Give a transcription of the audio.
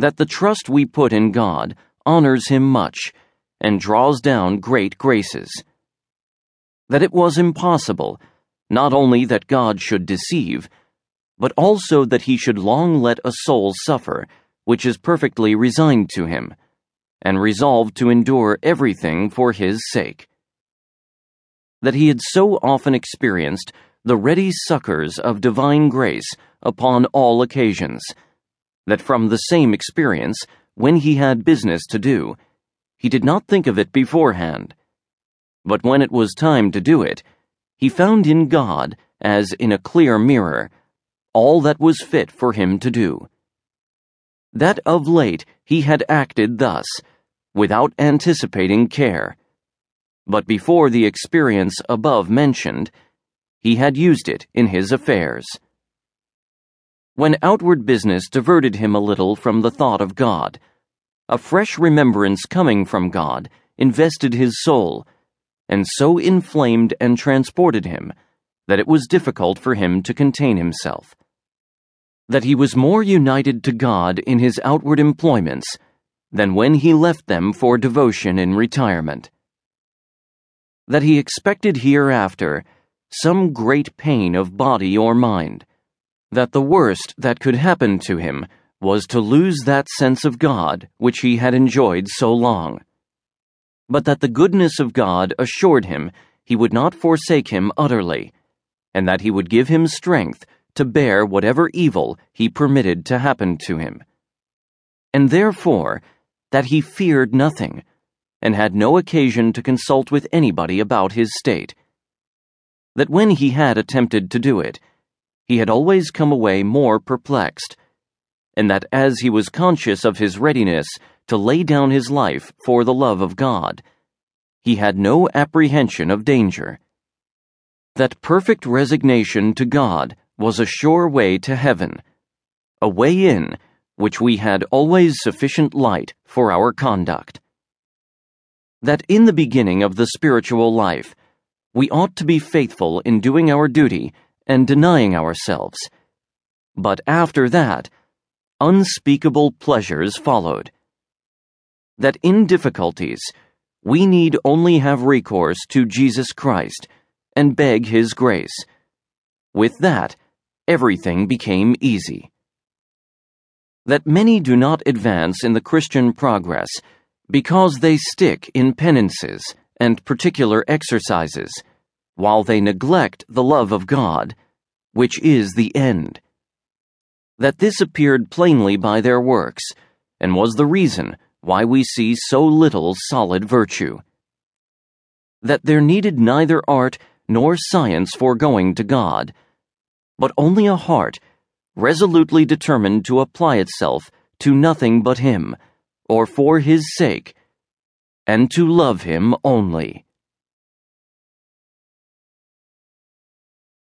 that the trust we put in God honors Him much and draws down great graces. That it was impossible, not only that God should deceive, but also that He should long let a soul suffer which is perfectly resigned to Him, and resolved to endure everything for His sake. That He had so often experienced the ready succors of divine grace upon all occasions, that from the same experience, when he had business to do, he did not think of it beforehand. But when it was time to do it, he found in God, as in a clear mirror, all that was fit for him to do. That of late he had acted thus, without anticipating care. But before the experience above mentioned, he had used it in his affairs. When outward business diverted him a little from the thought of God, a fresh remembrance coming from God invested his soul, and so inflamed and transported him that it was difficult for him to contain himself. That he was more united to God in his outward employments than when he left them for devotion in retirement. That he expected hereafter some great pain of body or mind that the worst that could happen to him was to lose that sense of God which he had enjoyed so long. But that the goodness of God assured him he would not forsake him utterly, and that he would give him strength to bear whatever evil he permitted to happen to him. And therefore, that he feared nothing, and had no occasion to consult with anybody about his state. That when he had attempted to do it, he had always come away more perplexed, and that as he was conscious of his readiness to lay down his life for the love of God, he had no apprehension of danger. That perfect resignation to God was a sure way to heaven, a way in which we had always sufficient light for our conduct. That in the beginning of the spiritual life, we ought to be faithful in doing our duty and denying ourselves. But after that, unspeakable pleasures followed. That in difficulties, we need only have recourse to Jesus Christ and beg His grace. With that, everything became easy. That many do not advance in the Christian progress because they stick in penances and particular exercises while they neglect the love of God, which is the end. That this appeared plainly by their works, and was the reason why we see so little solid virtue. That there needed neither art nor science for going to God, but only a heart resolutely determined to apply itself to nothing but Him, or for His sake, and to love Him only.